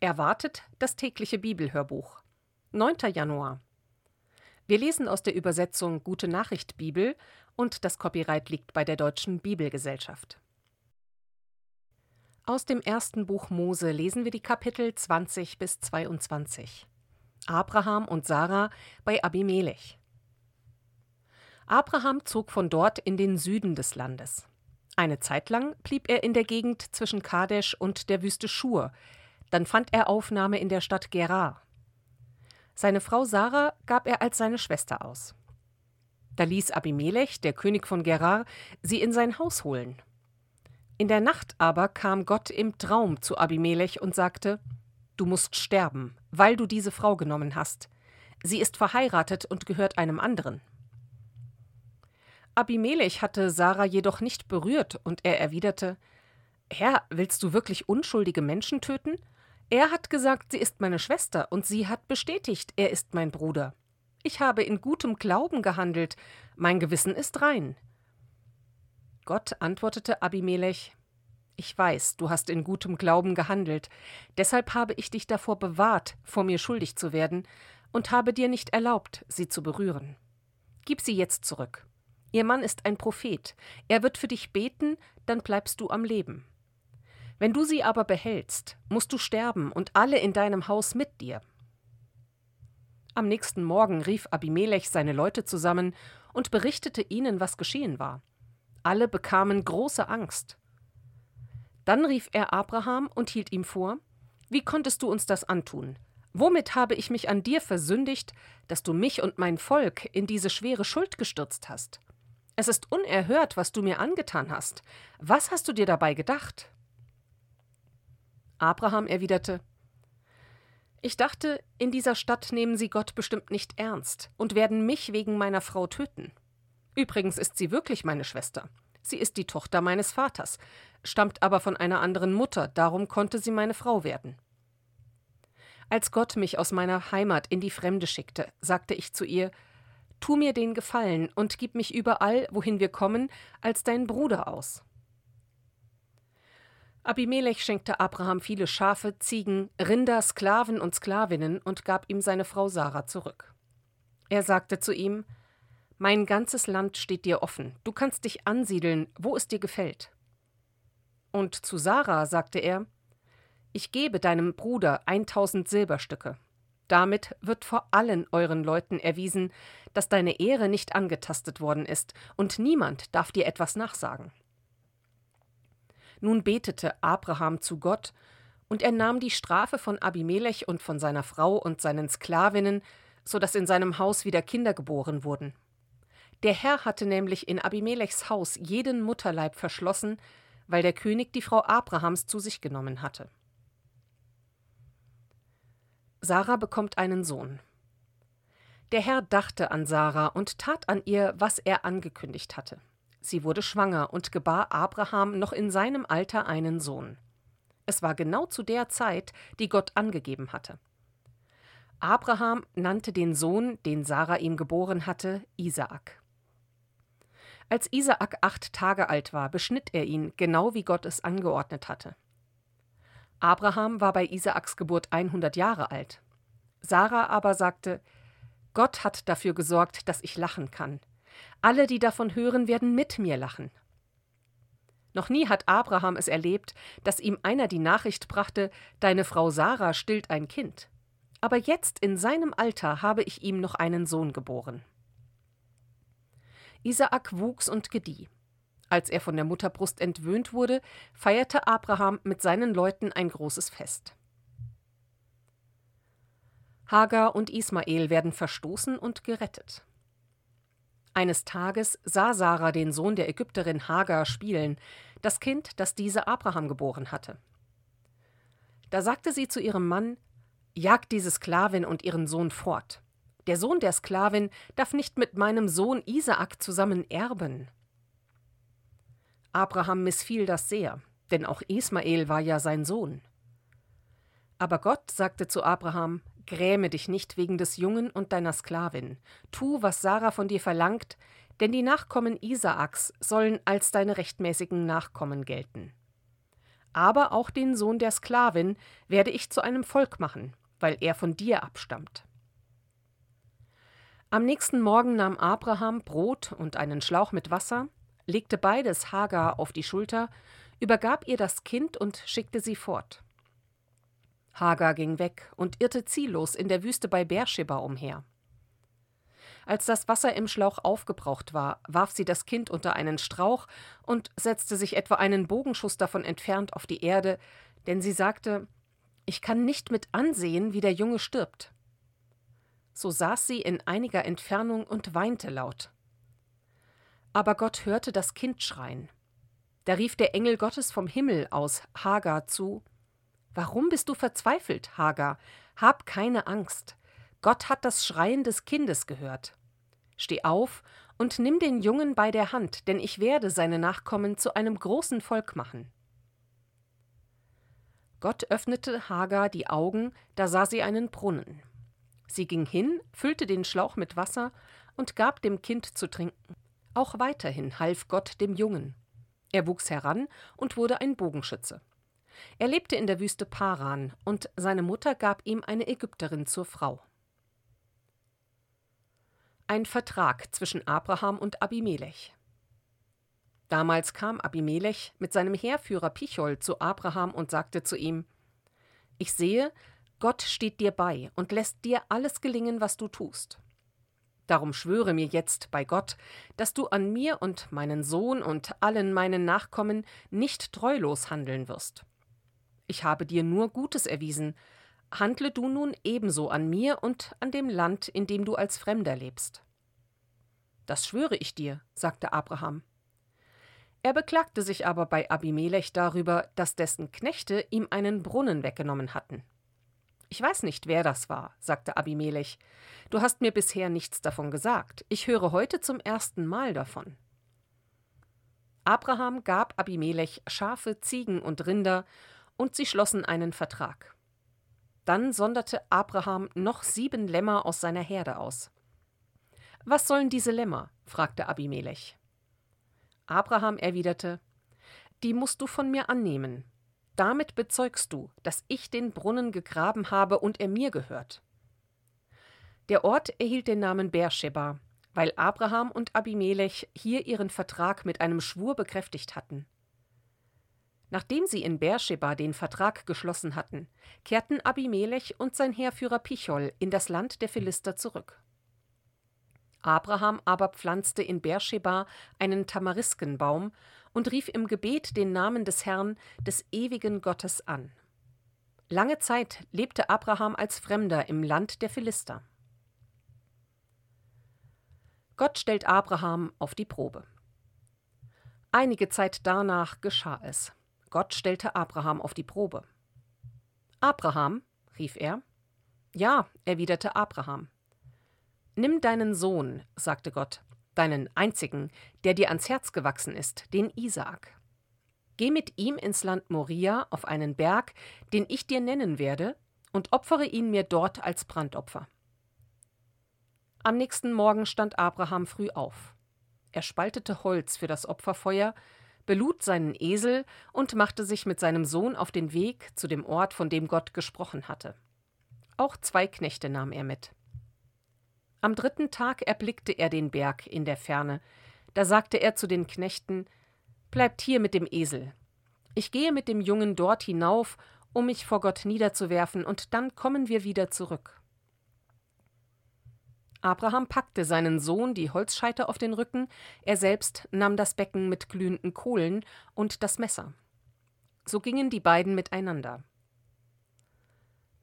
Erwartet das tägliche Bibelhörbuch. 9. Januar. Wir lesen aus der Übersetzung Gute Nachricht Bibel und das Copyright liegt bei der Deutschen Bibelgesellschaft. Aus dem ersten Buch Mose lesen wir die Kapitel 20 bis 22. Abraham und Sarah bei Abimelech. Abraham zog von dort in den Süden des Landes. Eine Zeit lang blieb er in der Gegend zwischen Kadesh und der Wüste Schur, dann fand er Aufnahme in der Stadt Gerar. Seine Frau Sarah gab er als seine Schwester aus. Da ließ Abimelech, der König von Gerar, sie in sein Haus holen. In der Nacht aber kam Gott im Traum zu Abimelech und sagte: Du musst sterben, weil du diese Frau genommen hast. Sie ist verheiratet und gehört einem anderen. Abimelech hatte Sarah jedoch nicht berührt, und er erwiderte: Herr, willst du wirklich unschuldige Menschen töten? Er hat gesagt, sie ist meine Schwester, und sie hat bestätigt, er ist mein Bruder. Ich habe in gutem Glauben gehandelt, mein Gewissen ist rein. Gott antwortete Abimelech Ich weiß, du hast in gutem Glauben gehandelt, deshalb habe ich dich davor bewahrt, vor mir schuldig zu werden, und habe dir nicht erlaubt, sie zu berühren. Gib sie jetzt zurück. Ihr Mann ist ein Prophet, er wird für dich beten, dann bleibst du am Leben. Wenn du sie aber behältst, musst du sterben und alle in deinem Haus mit dir. Am nächsten Morgen rief Abimelech seine Leute zusammen und berichtete ihnen, was geschehen war. Alle bekamen große Angst. Dann rief er Abraham und hielt ihm vor: Wie konntest du uns das antun? Womit habe ich mich an dir versündigt, dass du mich und mein Volk in diese schwere Schuld gestürzt hast? Es ist unerhört, was du mir angetan hast. Was hast du dir dabei gedacht? Abraham erwiderte Ich dachte, in dieser Stadt nehmen sie Gott bestimmt nicht ernst und werden mich wegen meiner Frau töten. Übrigens ist sie wirklich meine Schwester. Sie ist die Tochter meines Vaters, stammt aber von einer anderen Mutter, darum konnte sie meine Frau werden. Als Gott mich aus meiner Heimat in die Fremde schickte, sagte ich zu ihr Tu mir den Gefallen und gib mich überall, wohin wir kommen, als dein Bruder aus. Abimelech schenkte Abraham viele Schafe, Ziegen, Rinder, Sklaven und Sklavinnen und gab ihm seine Frau Sarah zurück. Er sagte zu ihm: Mein ganzes Land steht dir offen, du kannst dich ansiedeln, wo es dir gefällt. Und zu Sarah sagte er: Ich gebe deinem Bruder eintausend Silberstücke. Damit wird vor allen euren Leuten erwiesen, dass deine Ehre nicht angetastet worden ist, und niemand darf dir etwas nachsagen. Nun betete Abraham zu Gott, und er nahm die Strafe von Abimelech und von seiner Frau und seinen Sklavinnen, so dass in seinem Haus wieder Kinder geboren wurden. Der Herr hatte nämlich in Abimelechs Haus jeden Mutterleib verschlossen, weil der König die Frau Abrahams zu sich genommen hatte. Sarah bekommt einen Sohn. Der Herr dachte an Sarah und tat an ihr, was er angekündigt hatte. Sie wurde schwanger und gebar Abraham noch in seinem Alter einen Sohn. Es war genau zu der Zeit, die Gott angegeben hatte. Abraham nannte den Sohn, den Sarah ihm geboren hatte, Isaak. Als Isaak acht Tage alt war, beschnitt er ihn, genau wie Gott es angeordnet hatte. Abraham war bei Isaaks Geburt 100 Jahre alt. Sarah aber sagte: Gott hat dafür gesorgt, dass ich lachen kann. Alle, die davon hören, werden mit mir lachen. Noch nie hat Abraham es erlebt, dass ihm einer die Nachricht brachte, deine Frau Sarah stillt ein Kind. Aber jetzt in seinem Alter habe ich ihm noch einen Sohn geboren. Isaak wuchs und gedieh. Als er von der Mutterbrust entwöhnt wurde, feierte Abraham mit seinen Leuten ein großes Fest. Hagar und Ismael werden verstoßen und gerettet. Eines Tages sah Sarah den Sohn der Ägypterin Hagar spielen, das Kind, das diese Abraham geboren hatte. Da sagte sie zu ihrem Mann: Jagt diese Sklavin und ihren Sohn fort. Der Sohn der Sklavin darf nicht mit meinem Sohn Isaak zusammen erben. Abraham missfiel das sehr, denn auch Ismael war ja sein Sohn. Aber Gott sagte zu Abraham: Gräme dich nicht wegen des Jungen und deiner Sklavin. Tu, was Sarah von dir verlangt, denn die Nachkommen Isaaks sollen als deine rechtmäßigen Nachkommen gelten. aber auch den Sohn der Sklavin werde ich zu einem Volk machen, weil er von dir abstammt. Am nächsten Morgen nahm Abraham Brot und einen Schlauch mit Wasser, legte beides Hagar auf die Schulter, übergab ihr das Kind und schickte sie fort. Hagar ging weg und irrte ziellos in der Wüste bei Beersheba umher. Als das Wasser im Schlauch aufgebraucht war, warf sie das Kind unter einen Strauch und setzte sich etwa einen Bogenschuss davon entfernt auf die Erde, denn sie sagte Ich kann nicht mit ansehen, wie der Junge stirbt. So saß sie in einiger Entfernung und weinte laut. Aber Gott hörte das Kind schreien. Da rief der Engel Gottes vom Himmel aus Hagar zu Warum bist du verzweifelt, Hagar? Hab keine Angst. Gott hat das Schreien des Kindes gehört. Steh auf und nimm den Jungen bei der Hand, denn ich werde seine Nachkommen zu einem großen Volk machen. Gott öffnete Hagar die Augen, da sah sie einen Brunnen. Sie ging hin, füllte den Schlauch mit Wasser und gab dem Kind zu trinken. Auch weiterhin half Gott dem Jungen. Er wuchs heran und wurde ein Bogenschütze. Er lebte in der Wüste Paran, und seine Mutter gab ihm eine Ägypterin zur Frau ein Vertrag zwischen Abraham und Abimelech. Damals kam Abimelech mit seinem Heerführer Pichol zu Abraham und sagte zu ihm: Ich sehe, Gott steht dir bei und lässt dir alles gelingen, was du tust. Darum schwöre mir jetzt bei Gott, dass du an mir und meinen Sohn und allen meinen Nachkommen nicht treulos handeln wirst. Ich habe dir nur Gutes erwiesen, handle du nun ebenso an mir und an dem Land, in dem du als Fremder lebst. Das schwöre ich dir, sagte Abraham. Er beklagte sich aber bei Abimelech darüber, dass dessen Knechte ihm einen Brunnen weggenommen hatten. Ich weiß nicht, wer das war, sagte Abimelech. Du hast mir bisher nichts davon gesagt. Ich höre heute zum ersten Mal davon. Abraham gab Abimelech Schafe, Ziegen und Rinder, und sie schlossen einen Vertrag. Dann sonderte Abraham noch sieben Lämmer aus seiner Herde aus. Was sollen diese Lämmer? fragte Abimelech. Abraham erwiderte Die musst du von mir annehmen. Damit bezeugst du, dass ich den Brunnen gegraben habe und er mir gehört. Der Ort erhielt den Namen Beersheba, weil Abraham und Abimelech hier ihren Vertrag mit einem Schwur bekräftigt hatten. Nachdem sie in Beersheba den Vertrag geschlossen hatten, kehrten Abimelech und sein Heerführer Pichol in das Land der Philister zurück. Abraham aber pflanzte in Beersheba einen Tamariskenbaum und rief im Gebet den Namen des Herrn, des ewigen Gottes an. Lange Zeit lebte Abraham als Fremder im Land der Philister. Gott stellt Abraham auf die Probe. Einige Zeit danach geschah es. Gott stellte Abraham auf die Probe. Abraham, rief er. Ja, erwiderte Abraham. Nimm deinen Sohn, sagte Gott, deinen einzigen, der dir ans Herz gewachsen ist, den Isaak. Geh mit ihm ins Land Moria auf einen Berg, den ich dir nennen werde, und opfere ihn mir dort als Brandopfer. Am nächsten Morgen stand Abraham früh auf. Er spaltete Holz für das Opferfeuer, belud seinen Esel und machte sich mit seinem Sohn auf den Weg zu dem Ort, von dem Gott gesprochen hatte. Auch zwei Knechte nahm er mit. Am dritten Tag erblickte er den Berg in der Ferne. Da sagte er zu den Knechten Bleibt hier mit dem Esel. Ich gehe mit dem Jungen dort hinauf, um mich vor Gott niederzuwerfen, und dann kommen wir wieder zurück. Abraham packte seinen Sohn die Holzscheite auf den Rücken, er selbst nahm das Becken mit glühenden Kohlen und das Messer. So gingen die beiden miteinander.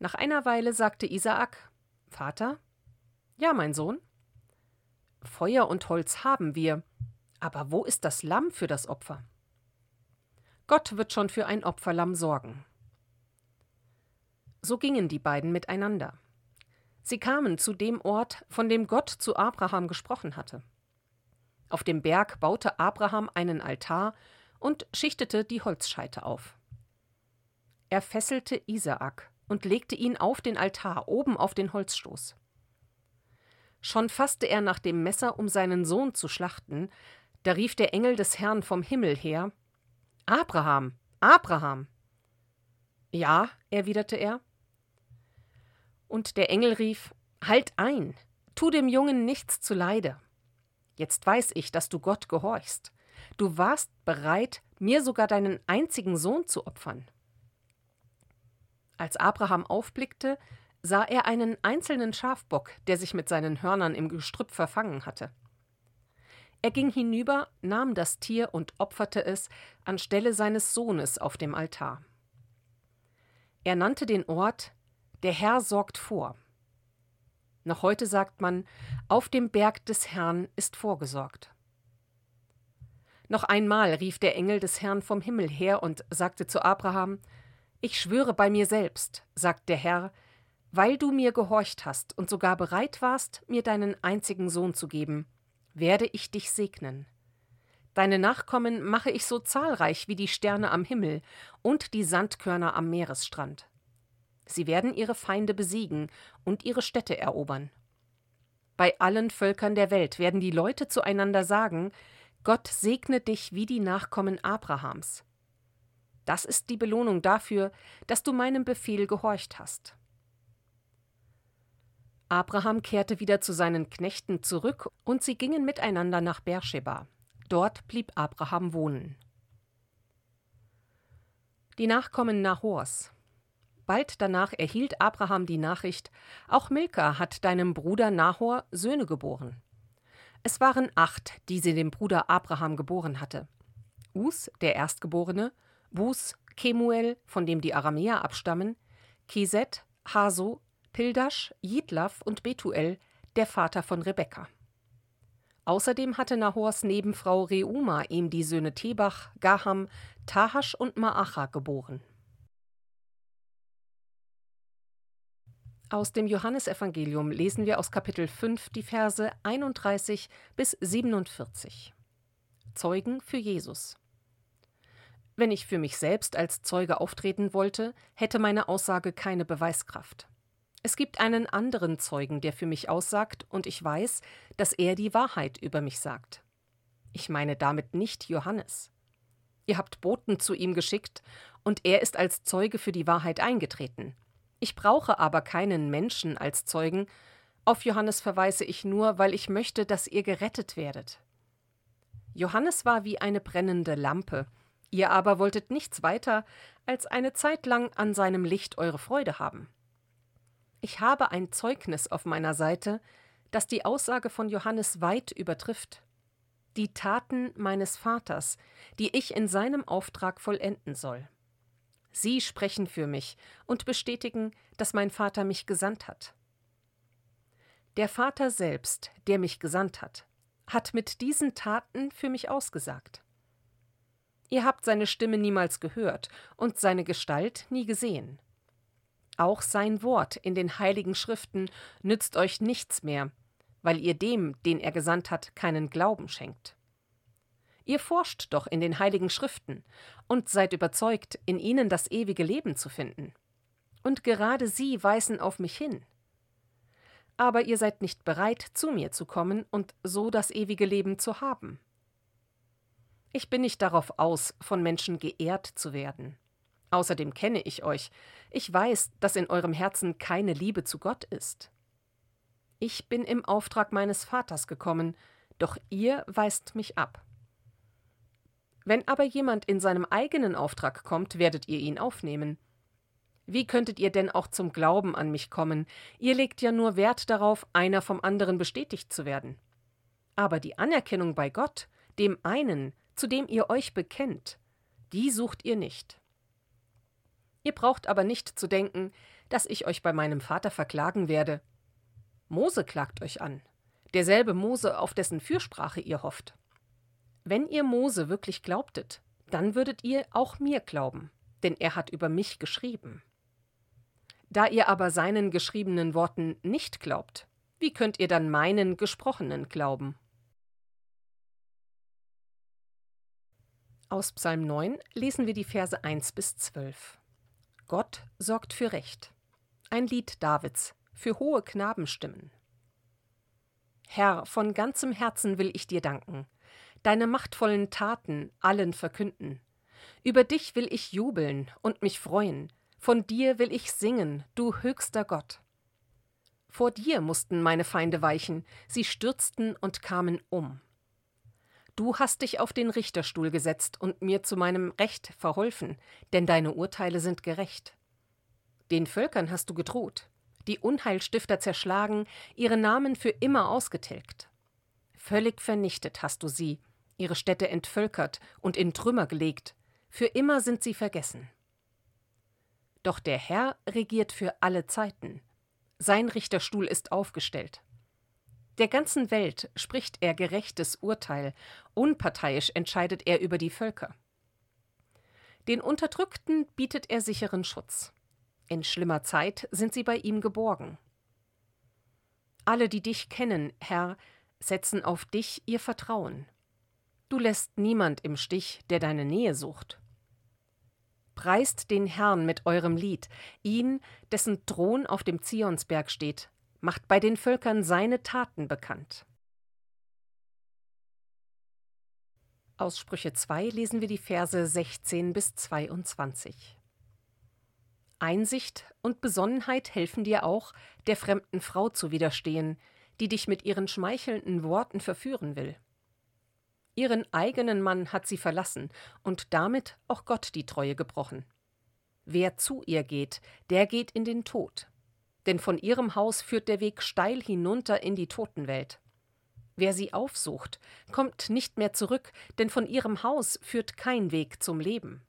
Nach einer Weile sagte Isaak Vater, ja, mein Sohn. Feuer und Holz haben wir, aber wo ist das Lamm für das Opfer? Gott wird schon für ein Opferlamm sorgen. So gingen die beiden miteinander. Sie kamen zu dem Ort, von dem Gott zu Abraham gesprochen hatte. Auf dem Berg baute Abraham einen Altar und schichtete die Holzscheite auf. Er fesselte Isaak und legte ihn auf den Altar oben auf den Holzstoß. Schon fasste er nach dem Messer, um seinen Sohn zu schlachten, da rief der Engel des Herrn vom Himmel her Abraham, Abraham. Ja, erwiderte er. Und der Engel rief Halt ein, tu dem Jungen nichts zuleide. Jetzt weiß ich, dass du Gott gehorchst. Du warst bereit, mir sogar deinen einzigen Sohn zu opfern. Als Abraham aufblickte, sah er einen einzelnen Schafbock, der sich mit seinen Hörnern im Gestrüpp verfangen hatte. Er ging hinüber, nahm das Tier und opferte es anstelle seines Sohnes auf dem Altar. Er nannte den Ort Der Herr sorgt vor. Noch heute sagt man, auf dem Berg des Herrn ist vorgesorgt. Noch einmal rief der Engel des Herrn vom Himmel her und sagte zu Abraham Ich schwöre bei mir selbst, sagt der Herr, weil du mir gehorcht hast und sogar bereit warst, mir deinen einzigen Sohn zu geben, werde ich dich segnen. Deine Nachkommen mache ich so zahlreich wie die Sterne am Himmel und die Sandkörner am Meeresstrand. Sie werden ihre Feinde besiegen und ihre Städte erobern. Bei allen Völkern der Welt werden die Leute zueinander sagen, Gott segne dich wie die Nachkommen Abrahams. Das ist die Belohnung dafür, dass du meinem Befehl gehorcht hast. Abraham kehrte wieder zu seinen Knechten zurück und sie gingen miteinander nach Beersheba. Dort blieb Abraham wohnen. Die Nachkommen Nahors. Bald danach erhielt Abraham die Nachricht, auch Milka hat deinem Bruder Nahor Söhne geboren. Es waren acht, die sie dem Bruder Abraham geboren hatte. Us, der Erstgeborene, Bus, Kemuel, von dem die Aramäer abstammen, Kiset, Haso, Pildasch, Jidlaf und Betuel, der Vater von Rebekka. Außerdem hatte Nahors Nebenfrau Reuma ihm die Söhne Tebach, Gaham, Tahasch und Maacha geboren. Aus dem Johannesevangelium lesen wir aus Kapitel 5 die Verse 31 bis 47. Zeugen für Jesus. Wenn ich für mich selbst als Zeuge auftreten wollte, hätte meine Aussage keine Beweiskraft. Es gibt einen anderen Zeugen, der für mich aussagt, und ich weiß, dass er die Wahrheit über mich sagt. Ich meine damit nicht Johannes. Ihr habt Boten zu ihm geschickt, und er ist als Zeuge für die Wahrheit eingetreten. Ich brauche aber keinen Menschen als Zeugen, auf Johannes verweise ich nur, weil ich möchte, dass ihr gerettet werdet. Johannes war wie eine brennende Lampe, ihr aber wolltet nichts weiter, als eine Zeit lang an seinem Licht eure Freude haben. Ich habe ein Zeugnis auf meiner Seite, das die Aussage von Johannes weit übertrifft. Die Taten meines Vaters, die ich in seinem Auftrag vollenden soll. Sie sprechen für mich und bestätigen, dass mein Vater mich gesandt hat. Der Vater selbst, der mich gesandt hat, hat mit diesen Taten für mich ausgesagt. Ihr habt seine Stimme niemals gehört und seine Gestalt nie gesehen. Auch sein Wort in den heiligen Schriften nützt euch nichts mehr, weil ihr dem, den er gesandt hat, keinen Glauben schenkt. Ihr forscht doch in den heiligen Schriften und seid überzeugt, in ihnen das ewige Leben zu finden. Und gerade sie weisen auf mich hin. Aber ihr seid nicht bereit, zu mir zu kommen und so das ewige Leben zu haben. Ich bin nicht darauf aus, von Menschen geehrt zu werden. Außerdem kenne ich euch. Ich weiß, dass in eurem Herzen keine Liebe zu Gott ist. Ich bin im Auftrag meines Vaters gekommen, doch ihr weist mich ab. Wenn aber jemand in seinem eigenen Auftrag kommt, werdet ihr ihn aufnehmen. Wie könntet ihr denn auch zum Glauben an mich kommen? Ihr legt ja nur Wert darauf, einer vom anderen bestätigt zu werden. Aber die Anerkennung bei Gott, dem einen, zu dem ihr euch bekennt, die sucht ihr nicht. Ihr braucht aber nicht zu denken, dass ich euch bei meinem Vater verklagen werde. Mose klagt euch an, derselbe Mose, auf dessen Fürsprache ihr hofft. Wenn ihr Mose wirklich glaubtet, dann würdet ihr auch mir glauben, denn er hat über mich geschrieben. Da ihr aber seinen geschriebenen Worten nicht glaubt, wie könnt ihr dann meinen gesprochenen glauben? Aus Psalm 9 lesen wir die Verse 1 bis 12. Gott sorgt für Recht. Ein Lied Davids für hohe Knabenstimmen. Herr, von ganzem Herzen will ich dir danken, deine machtvollen Taten allen verkünden. Über dich will ich jubeln und mich freuen, Von dir will ich singen, du höchster Gott. Vor dir mussten meine Feinde weichen, sie stürzten und kamen um. Du hast dich auf den Richterstuhl gesetzt und mir zu meinem Recht verholfen, denn deine Urteile sind gerecht. Den Völkern hast du gedroht, die Unheilstifter zerschlagen, ihre Namen für immer ausgetilgt. Völlig vernichtet hast du sie, ihre Städte entvölkert und in Trümmer gelegt, für immer sind sie vergessen. Doch der Herr regiert für alle Zeiten, sein Richterstuhl ist aufgestellt. Der ganzen Welt spricht er gerechtes Urteil, unparteiisch entscheidet er über die Völker. Den Unterdrückten bietet er sicheren Schutz. In schlimmer Zeit sind sie bei ihm geborgen. Alle, die dich kennen, Herr, setzen auf dich ihr Vertrauen. Du lässt niemand im Stich, der deine Nähe sucht. Preist den Herrn mit eurem Lied, ihn, dessen Thron auf dem Zionsberg steht, macht bei den Völkern seine Taten bekannt. Aus Sprüche 2 lesen wir die Verse 16 bis 22. Einsicht und Besonnenheit helfen dir auch, der fremden Frau zu widerstehen, die dich mit ihren schmeichelnden Worten verführen will. Ihren eigenen Mann hat sie verlassen und damit auch Gott die Treue gebrochen. Wer zu ihr geht, der geht in den Tod, denn von ihrem Haus führt der Weg steil hinunter in die Totenwelt. Wer sie aufsucht, kommt nicht mehr zurück, denn von ihrem Haus führt kein Weg zum Leben.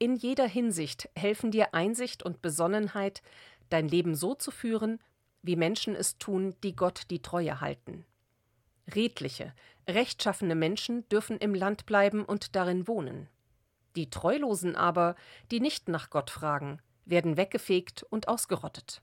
In jeder Hinsicht helfen dir Einsicht und Besonnenheit, dein Leben so zu führen, wie Menschen es tun, die Gott die Treue halten. Redliche, rechtschaffene Menschen dürfen im Land bleiben und darin wohnen. Die Treulosen aber, die nicht nach Gott fragen, werden weggefegt und ausgerottet.